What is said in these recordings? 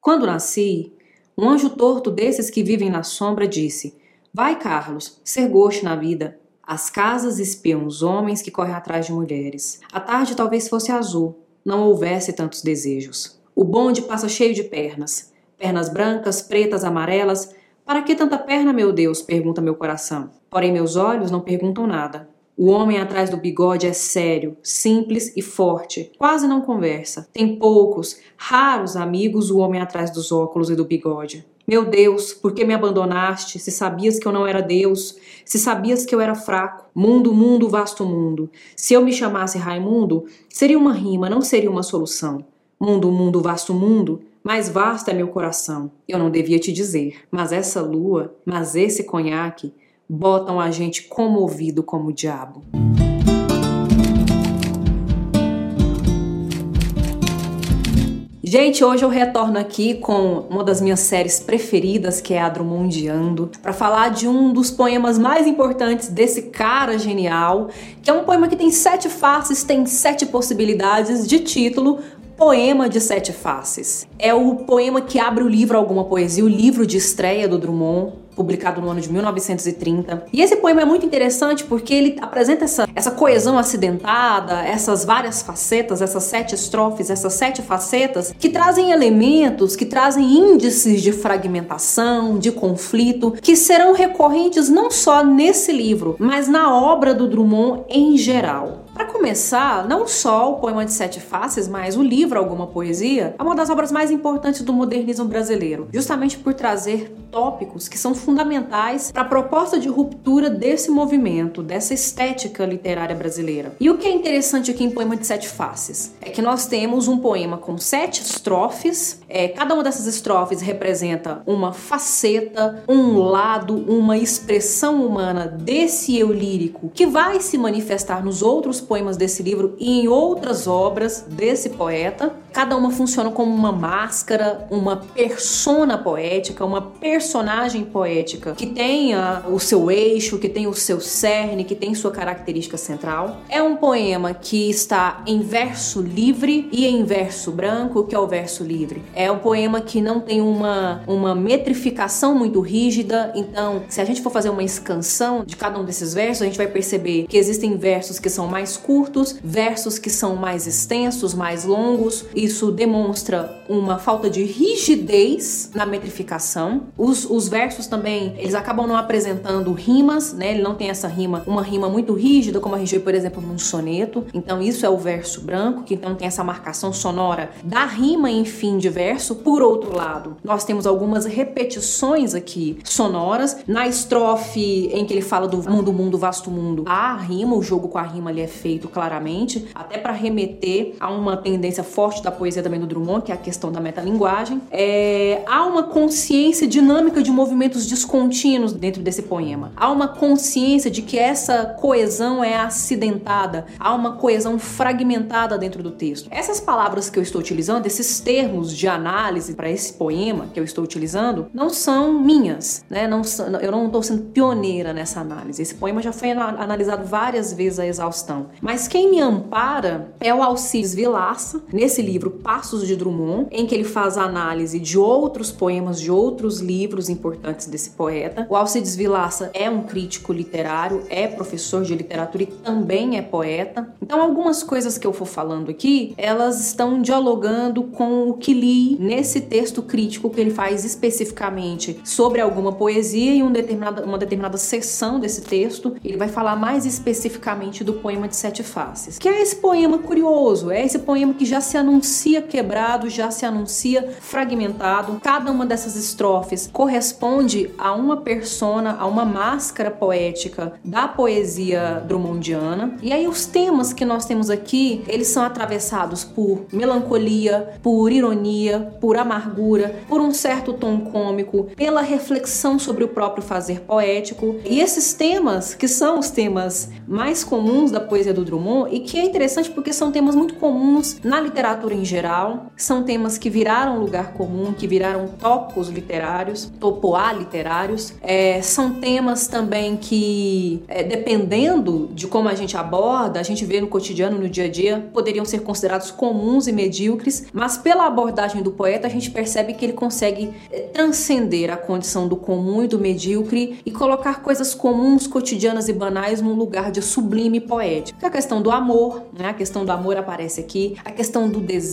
Quando nasci, um anjo torto desses que vivem na sombra disse: Vai, Carlos, ser gosto na vida. As casas espiam os homens que correm atrás de mulheres. A tarde talvez fosse azul, não houvesse tantos desejos. O bonde passa cheio de pernas. Pernas brancas, pretas, amarelas. Para que tanta perna, meu Deus? pergunta meu coração. Porém, meus olhos não perguntam nada. O homem atrás do bigode é sério, simples e forte, quase não conversa. Tem poucos, raros amigos o homem atrás dos óculos e do bigode. Meu Deus, por que me abandonaste? Se sabias que eu não era Deus, se sabias que eu era fraco. Mundo, mundo, vasto mundo. Se eu me chamasse Raimundo, seria uma rima, não seria uma solução. Mundo, mundo, vasto mundo, mais vasto é meu coração. Eu não devia te dizer, mas essa lua, mas esse conhaque, botam a gente comovido como o diabo. Gente, hoje eu retorno aqui com uma das minhas séries preferidas, que é a para falar de um dos poemas mais importantes desse cara genial, que é um poema que tem sete faces, tem sete possibilidades de título, Poema de Sete Faces. É o poema que abre o livro Alguma Poesia, o livro de estreia do Drummond, publicado no ano de 1930. E esse poema é muito interessante porque ele apresenta essa, essa coesão acidentada, essas várias facetas, essas sete estrofes, essas sete facetas, que trazem elementos, que trazem índices de fragmentação, de conflito, que serão recorrentes não só nesse livro, mas na obra do Drummond em geral. Para começar, não só o poema de Sete Faces, mas o livro Alguma Poesia é uma das obras mais importantes do modernismo brasileiro, justamente por trazer tópicos que são fundamentais para a proposta de ruptura desse movimento, dessa estética literária brasileira. E o que é interessante aqui em Poema de Sete Faces é que nós temos um poema com sete estrofes, é, cada uma dessas estrofes representa uma faceta, um lado, uma expressão humana desse eu lírico que vai se manifestar nos outros poemas desse livro e em outras obras desse poeta. Cada uma funciona como uma máscara, uma persona poética, uma personagem poética que tenha o seu eixo, que tem o seu cerne, que tem sua característica central. É um poema que está em verso livre e em verso branco, que é o verso livre. É um poema que não tem uma, uma metrificação muito rígida, então se a gente for fazer uma escansão de cada um desses versos, a gente vai perceber que existem versos que são mais curtos, versos que são mais extensos, mais longos. Isso demonstra uma falta de rigidez na metrificação. Os, os versos também, eles acabam não apresentando rimas, né? Ele não tem essa rima, uma rima muito rígida, como a gente vê, por exemplo, num soneto. Então, isso é o verso branco, que então tem essa marcação sonora da rima em fim de verso. Por outro lado, nós temos algumas repetições aqui sonoras. Na estrofe em que ele fala do mundo, mundo, vasto mundo, a rima, o jogo com a rima ali é feito claramente, até para remeter a uma tendência forte da poesia também do Drummond, que é a questão da metalinguagem. É, há uma consciência dinâmica de movimentos descontínuos dentro desse poema. Há uma consciência de que essa coesão é acidentada, há uma coesão fragmentada dentro do texto. Essas palavras que eu estou utilizando, esses termos de análise para esse poema que eu estou utilizando, não são minhas, né? Não, eu não estou sendo pioneira nessa análise. Esse poema já foi analisado várias vezes a exaustão. Mas quem me ampara é o Alcides Vilaça, nesse livro Passos de Drummond, em que ele faz a análise de outros poemas de outros livros importantes desse poeta. O Alcides Vilaça é um crítico literário, é professor de literatura e também é poeta. Então, algumas coisas que eu for falando aqui, elas estão dialogando com o que li nesse texto crítico que ele faz especificamente sobre alguma poesia e um determinada, uma determinada seção desse texto. Ele vai falar mais especificamente do poema de Sete Faces, que é esse poema curioso, é esse poema que já se anuncia quebrado, já se anuncia fragmentado. Cada uma dessas estrofes corresponde a uma persona, a uma máscara poética da poesia drummondiana. E aí os temas que nós temos aqui, eles são atravessados por melancolia, por ironia, por amargura, por um certo tom cômico, pela reflexão sobre o próprio fazer poético. E esses temas, que são os temas mais comuns da poesia do Drummond e que é interessante porque são temas muito comuns na literatura em geral. São temas que viraram lugar comum, que viraram topos literários, topoá literários. É, são temas também que, é, dependendo de como a gente aborda, a gente vê no cotidiano, no dia a dia, poderiam ser considerados comuns e medíocres, mas pela abordagem do poeta a gente percebe que ele consegue é, transcender a condição do comum e do medíocre e colocar coisas comuns, cotidianas e banais num lugar de sublime poético. A questão do amor, né? A questão do amor aparece aqui, a questão do desejo,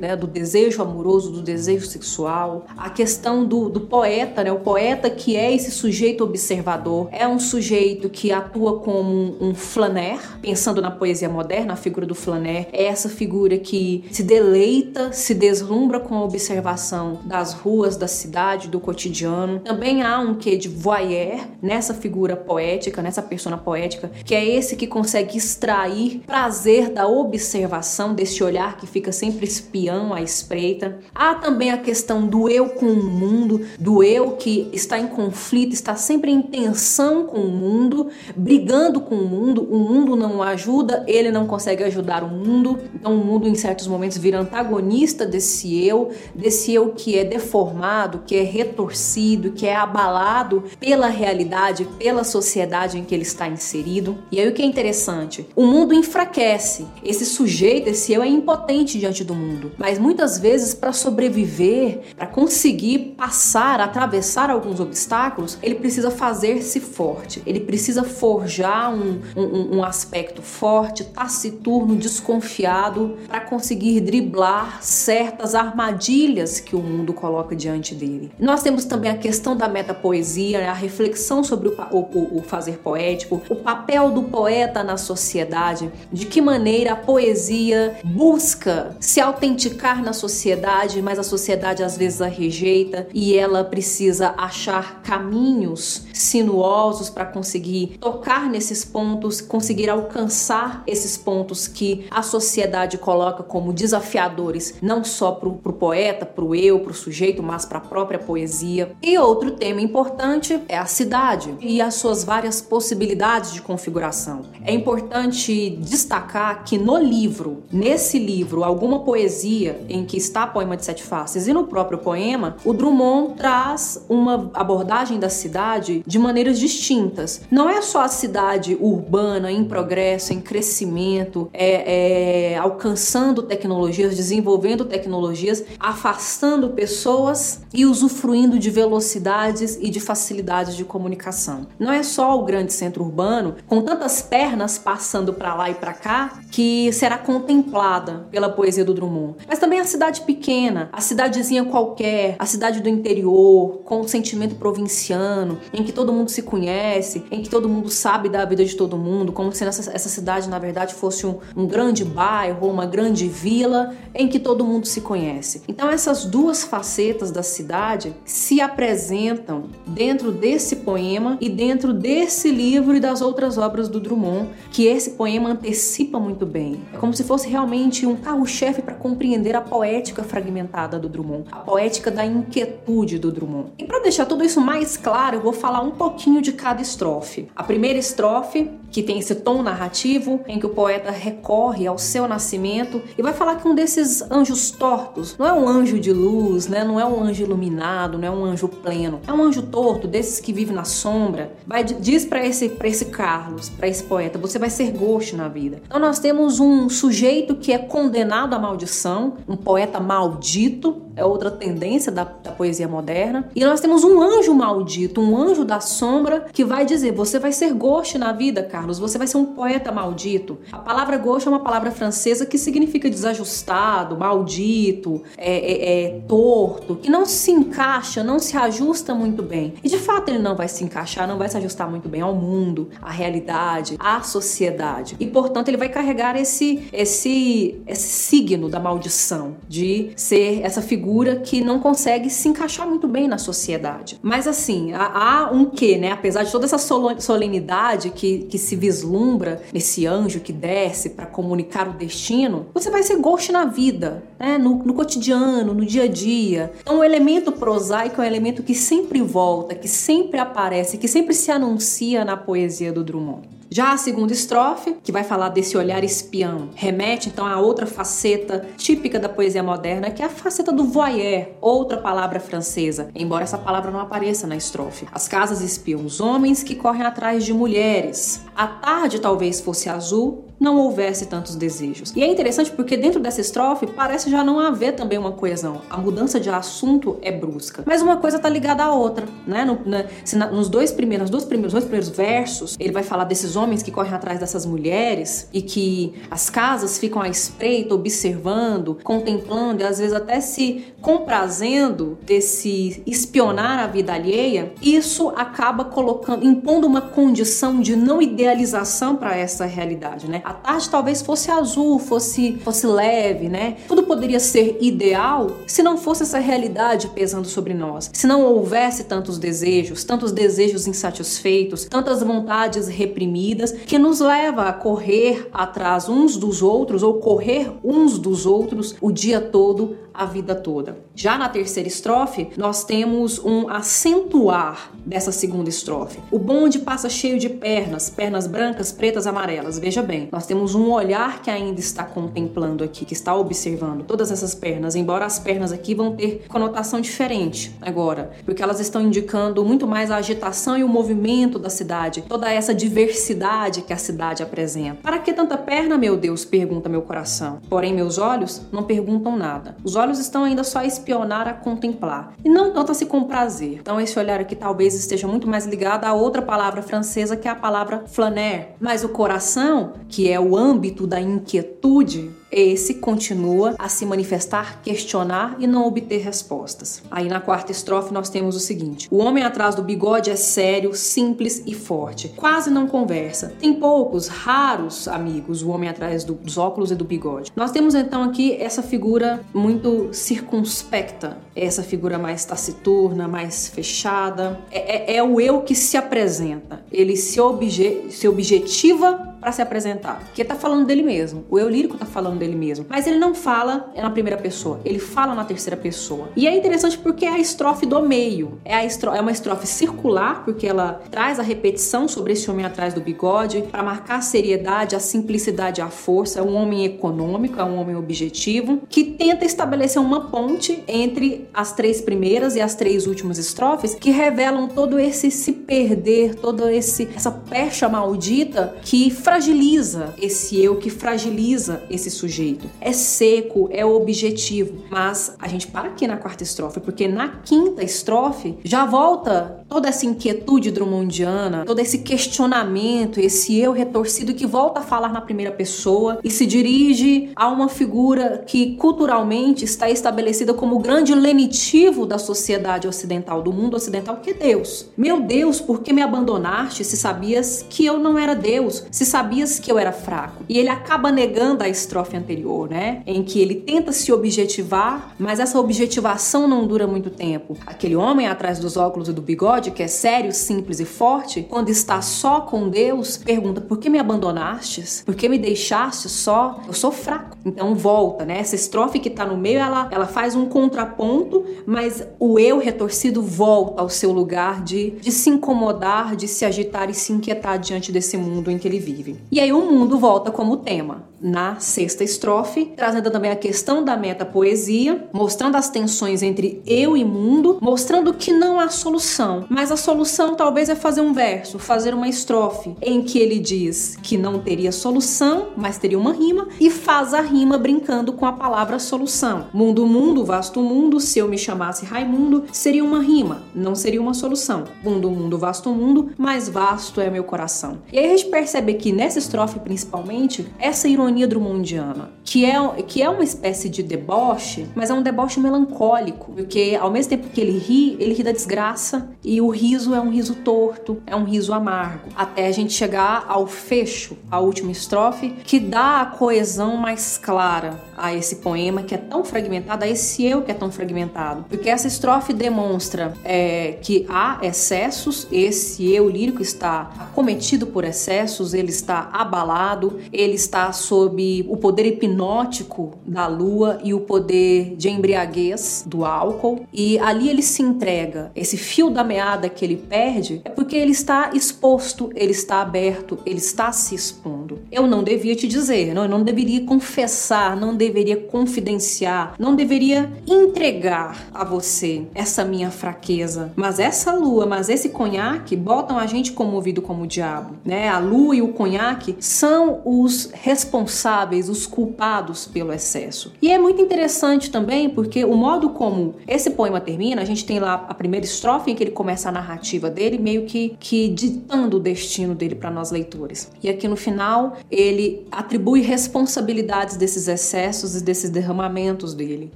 né? Do desejo amoroso, do desejo sexual, a questão do, do poeta, né? O poeta que é esse sujeito observador, é um sujeito que atua como um, um flaner, pensando na poesia moderna, a figura do flaner é essa figura que se deleita, se deslumbra com a observação das ruas da cidade, do cotidiano. Também há um quê de voyeur nessa figura poética, nessa persona poética, que é esse que consegue extrair prazer da observação, desse olhar que fica sempre espião à espreita. Há também a questão do eu com o mundo, do eu que está em conflito, está sempre em tensão com o mundo, brigando com o mundo. O mundo não ajuda, ele não consegue ajudar o mundo. Então o mundo em certos momentos vira antagonista desse eu, desse eu que é deformado, que é retorcido, que é abalado pela realidade, pela sociedade em que ele está inserido. E aí o que é interessante, o mundo enfraquece. Esse sujeito, esse eu é impotente diante do mundo, mas muitas vezes para sobreviver, para conseguir passar, atravessar alguns obstáculos, ele precisa fazer-se forte. Ele precisa forjar um, um, um aspecto forte, taciturno, desconfiado para conseguir driblar certas armadilhas que o mundo coloca diante dele. Nós temos também a questão da metapoesia, a reflexão sobre o, o, o fazer poético, o papel do poeta na sociedade, de que maneira a poesia busca se autenticar na sociedade, mas a sociedade às vezes a rejeita e ela precisa achar caminhos sinuosos para conseguir tocar nesses pontos, conseguir alcançar esses pontos que a sociedade coloca como desafiadores, não só para o poeta, para o eu, para o sujeito, mas para a própria poesia. E outro tema importante é a cidade e as suas várias possibilidades de configuração. É importante destacar que no livro, nesse livro, alguma poesia em que está Poema de Sete Faces e no próprio poema, o Drummond traz uma abordagem da cidade de maneiras distintas. Não é só a cidade urbana em progresso, em crescimento, é, é, alcançando tecnologias, desenvolvendo tecnologias, afastando pessoas e usufruindo de velocidades e de facilidades de comunicação. Não é só o grande centro urbano, com tantas pernas passando para lá e para cá, que será contemplada pela poesia do Drummond. Mas também a cidade pequena, a cidadezinha qualquer, a cidade do interior, com um sentimento provinciano, em que todo mundo se conhece, em que todo mundo sabe da vida de todo mundo, como se essa, essa cidade, na verdade, fosse um, um grande bairro, uma grande vila em que todo mundo se conhece. Então, essas duas facetas da cidade se apresentam dentro desse poema e dentro desse livro e das outras obras do Drummond, que esse poema antecipa muito bem. É como se fosse realmente um carro-chefe para compreender a poética fragmentada do Drummond, a poética da inquietude do Drummond. E para deixar tudo isso mais claro, eu vou falar um pouquinho de cada estrofe. A primeira estrofe, que tem esse tom narrativo em que o poeta recorre ao seu nascimento e vai falar que um desses anjos tortos não é um anjo de luz, né? não é um anjo iluminado, não é um anjo pleno, é um anjo torto, desses que vive na sombra. Vai diz para esse para esse Carlos, para esse poeta, você vai ser gosto na vida. Então nós temos um sujeito que é condenado à maldição, um poeta maldito, é outra tendência da, da, poesia moderna. E nós temos um anjo maldito, um anjo da sombra, que vai dizer: você vai ser gauche na vida, Carlos, você vai ser um poeta maldito. A palavra gauche é uma palavra francesa que significa desajustado, maldito, é, é, é, torto, que não se encaixa, não se ajusta muito bem. E de fato ele não vai se encaixar, não vai se ajustar muito bem ao mundo, à realidade, à sociedade. E portanto ele vai carregar esse, esse, esse signo da maldição, de ser essa figura figura que não consegue se encaixar muito bem na sociedade. Mas assim, há, um quê, né? Apesar de toda essa solenidade que, que se vislumbra nesse anjo que desce para comunicar o destino, você vai ser ghost na vida, né? No, no cotidiano, no dia a dia. Então, o elemento prosaico é um elemento que sempre volta, que sempre aparece, que sempre se anuncia na poesia do Drummond. Já a segunda estrofe, que vai falar desse olhar espião, remete então a outra faceta típica da poesia moderna, que é a faceta do voyeur, outra palavra francesa, embora essa palavra não apareça na estrofe. As casas espiam os homens que correm atrás de mulheres. A tarde talvez fosse azul, não houvesse tantos desejos. E é interessante porque dentro dessa estrofe parece já não haver também uma coesão. A mudança de assunto é brusca. Mas uma coisa está ligada à outra, né? No, na, na, nos dois primeiros, dois primeiros, dois primeiros versos, ele vai falar desses homens que correm atrás dessas mulheres e que as casas ficam à espreita, observando, contemplando e às vezes até se comprazendo desse espionar a vida alheia. Isso acaba colocando, impondo uma condição de não idealização para essa realidade, né? A tarde talvez fosse azul, fosse, fosse leve, né? Tudo poderia ser ideal se não fosse essa realidade pesando sobre nós. Se não houvesse tantos desejos, tantos desejos insatisfeitos, tantas vontades reprimidas que nos leva a correr atrás uns dos outros ou correr uns dos outros o dia todo, a vida toda. Já na terceira estrofe, nós temos um acentuar dessa segunda estrofe. O bonde passa cheio de pernas, pernas brancas, pretas, amarelas. Veja bem, nós temos um olhar que ainda está contemplando aqui, que está observando todas essas pernas, embora as pernas aqui vão ter conotação diferente agora, porque elas estão indicando muito mais a agitação e o movimento da cidade, toda essa diversidade que a cidade apresenta. Para que tanta perna, meu Deus? pergunta meu coração. Porém, meus olhos não perguntam nada. Os olhos estão ainda só a espionar, a contemplar, e não tanto a se comprazer. Então, esse olhar aqui talvez esteja muito mais ligado a outra palavra francesa que é a palavra flaner. Mas o coração, que é o âmbito da inquietude, esse continua a se manifestar, questionar e não obter respostas. Aí na quarta estrofe nós temos o seguinte: O homem atrás do bigode é sério, simples e forte. Quase não conversa. Tem poucos, raros amigos, o homem atrás do, dos óculos e do bigode. Nós temos então aqui essa figura muito circunspecta, essa figura mais taciturna, mais fechada. É, é, é o eu que se apresenta. Ele se, obje, se objetiva para se apresentar. Porque tá falando dele mesmo. O eu lírico tá falando dele mesmo. Mas ele não fala na primeira pessoa, ele fala na terceira pessoa. E é interessante porque é a estrofe do meio. É, a estrofe, é uma estrofe circular, porque ela traz a repetição sobre esse homem atrás do bigode para marcar a seriedade, a simplicidade, a força. É um homem econômico, é um homem objetivo que tenta estabelecer uma ponte entre as três primeiras e as três últimas estrofes que revelam todo esse se perder, toda esse essa pecha maldita que fragiliza esse eu, que fragiliza esse sujeito. É seco, é objetivo, mas a gente para aqui na quarta estrofe, porque na quinta estrofe já volta toda essa inquietude drummondiana, todo esse questionamento, esse eu retorcido que volta a falar na primeira pessoa e se dirige a uma figura que culturalmente está estabelecida como o grande lenitivo da sociedade ocidental, do mundo ocidental, que é Deus. Meu Deus, por que me abandonaste se sabias que eu não era Deus? Se sabias sabias que eu era fraco. E ele acaba negando a estrofe anterior, né? Em que ele tenta se objetivar, mas essa objetivação não dura muito tempo. Aquele homem atrás dos óculos e do bigode, que é sério, simples e forte, quando está só com Deus, pergunta: por que me abandonastes? Por que me deixaste só? Eu sou fraco. Então volta, né? Essa estrofe que tá no meio, ela, ela faz um contraponto, mas o eu retorcido volta ao seu lugar de, de se incomodar, de se agitar e se inquietar diante desse mundo em que ele vive. E aí o mundo volta como tema na sexta estrofe, trazendo também a questão da meta-poesia, mostrando as tensões entre eu e mundo, mostrando que não há solução. Mas a solução talvez é fazer um verso, fazer uma estrofe, em que ele diz que não teria solução, mas teria uma rima, e faz a rima brincando com a palavra solução. Mundo, mundo, vasto mundo, se eu me chamasse Raimundo, seria uma rima, não seria uma solução. Mundo, mundo, vasto mundo, mais vasto é meu coração. E aí a gente percebe que nessa estrofe, principalmente, essa ironia ironia drummondiana, que é, que é uma espécie de deboche, mas é um deboche melancólico, porque ao mesmo tempo que ele ri, ele ri da desgraça e o riso é um riso torto, é um riso amargo, até a gente chegar ao fecho, a última estrofe, que dá a coesão mais clara a esse poema que é tão fragmentado, a esse eu que é tão fragmentado, porque essa estrofe demonstra é, que há excessos, esse eu lírico está acometido por excessos, ele está abalado, ele está sob sobre o poder hipnótico da lua e o poder de embriaguez do álcool. E ali ele se entrega. Esse fio da meada que ele perde é porque ele está exposto, ele está aberto, ele está se expondo. Eu não devia te dizer, não, eu não deveria confessar, não deveria confidenciar, não deveria entregar a você essa minha fraqueza. Mas essa lua, mas esse conhaque botam a gente comovido como o diabo, né? A lua e o conhaque são os responsáveis, os culpados pelo excesso. E é muito interessante também porque o modo como esse poema termina, a gente tem lá a primeira estrofe em que ele começa a narrativa dele, meio que, que ditando o destino dele para nós leitores. E aqui no final, ele atribui responsabilidades desses excessos e desses derramamentos dele.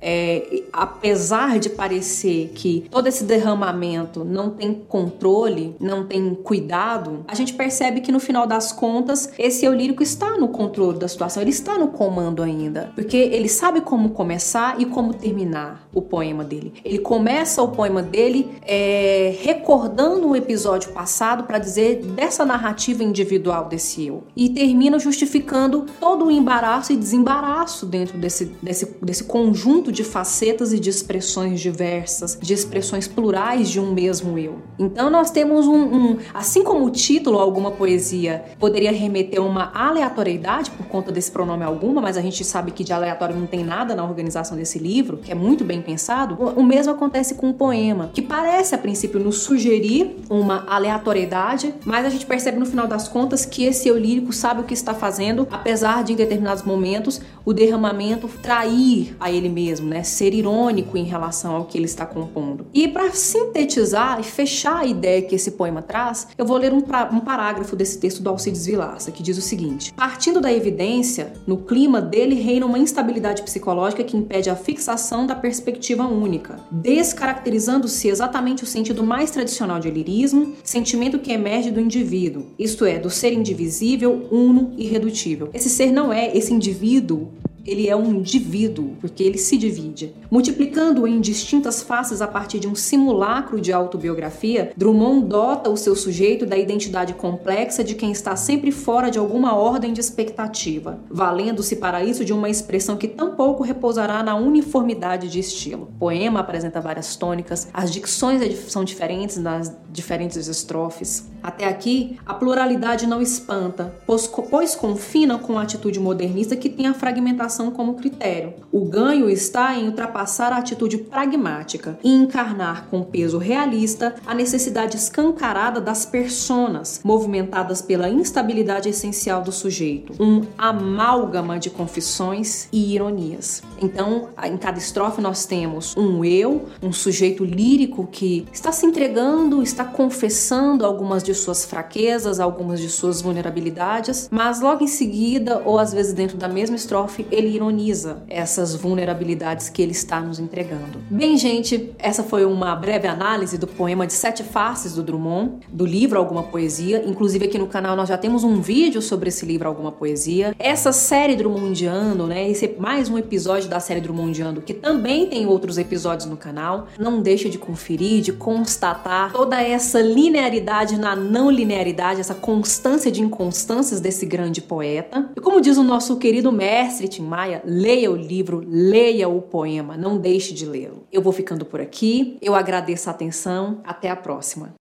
É, apesar de parecer que todo esse derramamento não tem controle, não tem cuidado, a gente percebe que no final das contas, esse eu lírico está no controle da situação, ele está no comando ainda, porque ele sabe como começar e como terminar o poema dele. Ele começa o poema dele é, recordando um episódio passado para dizer dessa narrativa individual desse eu e termina justificando todo o embaraço e desembaraço dentro desse, desse, desse conjunto de facetas e de expressões diversas, de expressões plurais de um mesmo eu. Então nós temos um, um assim como o título alguma poesia poderia remeter a uma aleatoriedade por conta desse pronome alguma, mas a gente sabe que de aleatório não tem nada na organização desse livro, que é muito bem pensado. O mesmo acontece com o poema, que parece a princípio nos sugerir uma aleatoriedade, mas a gente percebe no final das contas que esse eu lírico sabe o que está fazendo, apesar de em determinados momentos o derramamento trair a ele mesmo, né? Ser irônico em relação ao que ele está compondo. E para sintetizar e fechar a ideia que esse poema traz, eu vou ler um, um parágrafo desse texto do Alcides Vilaça, que diz o seguinte: Partindo da evidência, no clima dele reina uma instabilidade psicológica que impede a fixação da perspectiva única, descaracterizando-se exatamente o sentido mais tradicional de lirismo, sentimento que emerge do indivíduo, isto é, do ser indivisível, uno irredutível. Esse ser não é esse indivíduo ele é um indivíduo, porque ele se divide. Multiplicando-o em distintas faces a partir de um simulacro de autobiografia, Drummond dota o seu sujeito da identidade complexa de quem está sempre fora de alguma ordem de expectativa, valendo-se para isso de uma expressão que tampouco repousará na uniformidade de estilo. O poema apresenta várias tônicas, as dicções são diferentes nas diferentes estrofes. Até aqui, a pluralidade não espanta, pois, pois confina com a atitude modernista que tem a fragmentação como critério. O ganho está em ultrapassar a atitude pragmática e encarnar com peso realista a necessidade escancarada das personas, movimentadas pela instabilidade essencial do sujeito, um amálgama de confissões e ironias. Então, em cada estrofe nós temos um eu, um sujeito lírico que está se entregando, está confessando algumas de suas fraquezas, algumas de suas vulnerabilidades, mas logo em seguida, ou às vezes dentro da mesma estrofe, ele ele ironiza essas vulnerabilidades que ele está nos entregando. Bem, gente, essa foi uma breve análise do poema de Sete Faces do Drummond, do livro Alguma Poesia. Inclusive aqui no canal nós já temos um vídeo sobre esse livro Alguma Poesia. Essa série Drummondiano, né? Esse é mais um episódio da série Drummondiano, que também tem outros episódios no canal. Não deixe de conferir, de constatar toda essa linearidade na não linearidade, essa constância de inconstâncias desse grande poeta. E como diz o nosso querido mestre Tim Maia, leia o livro, leia o poema, não deixe de lê-lo. Eu vou ficando por aqui, eu agradeço a atenção, até a próxima.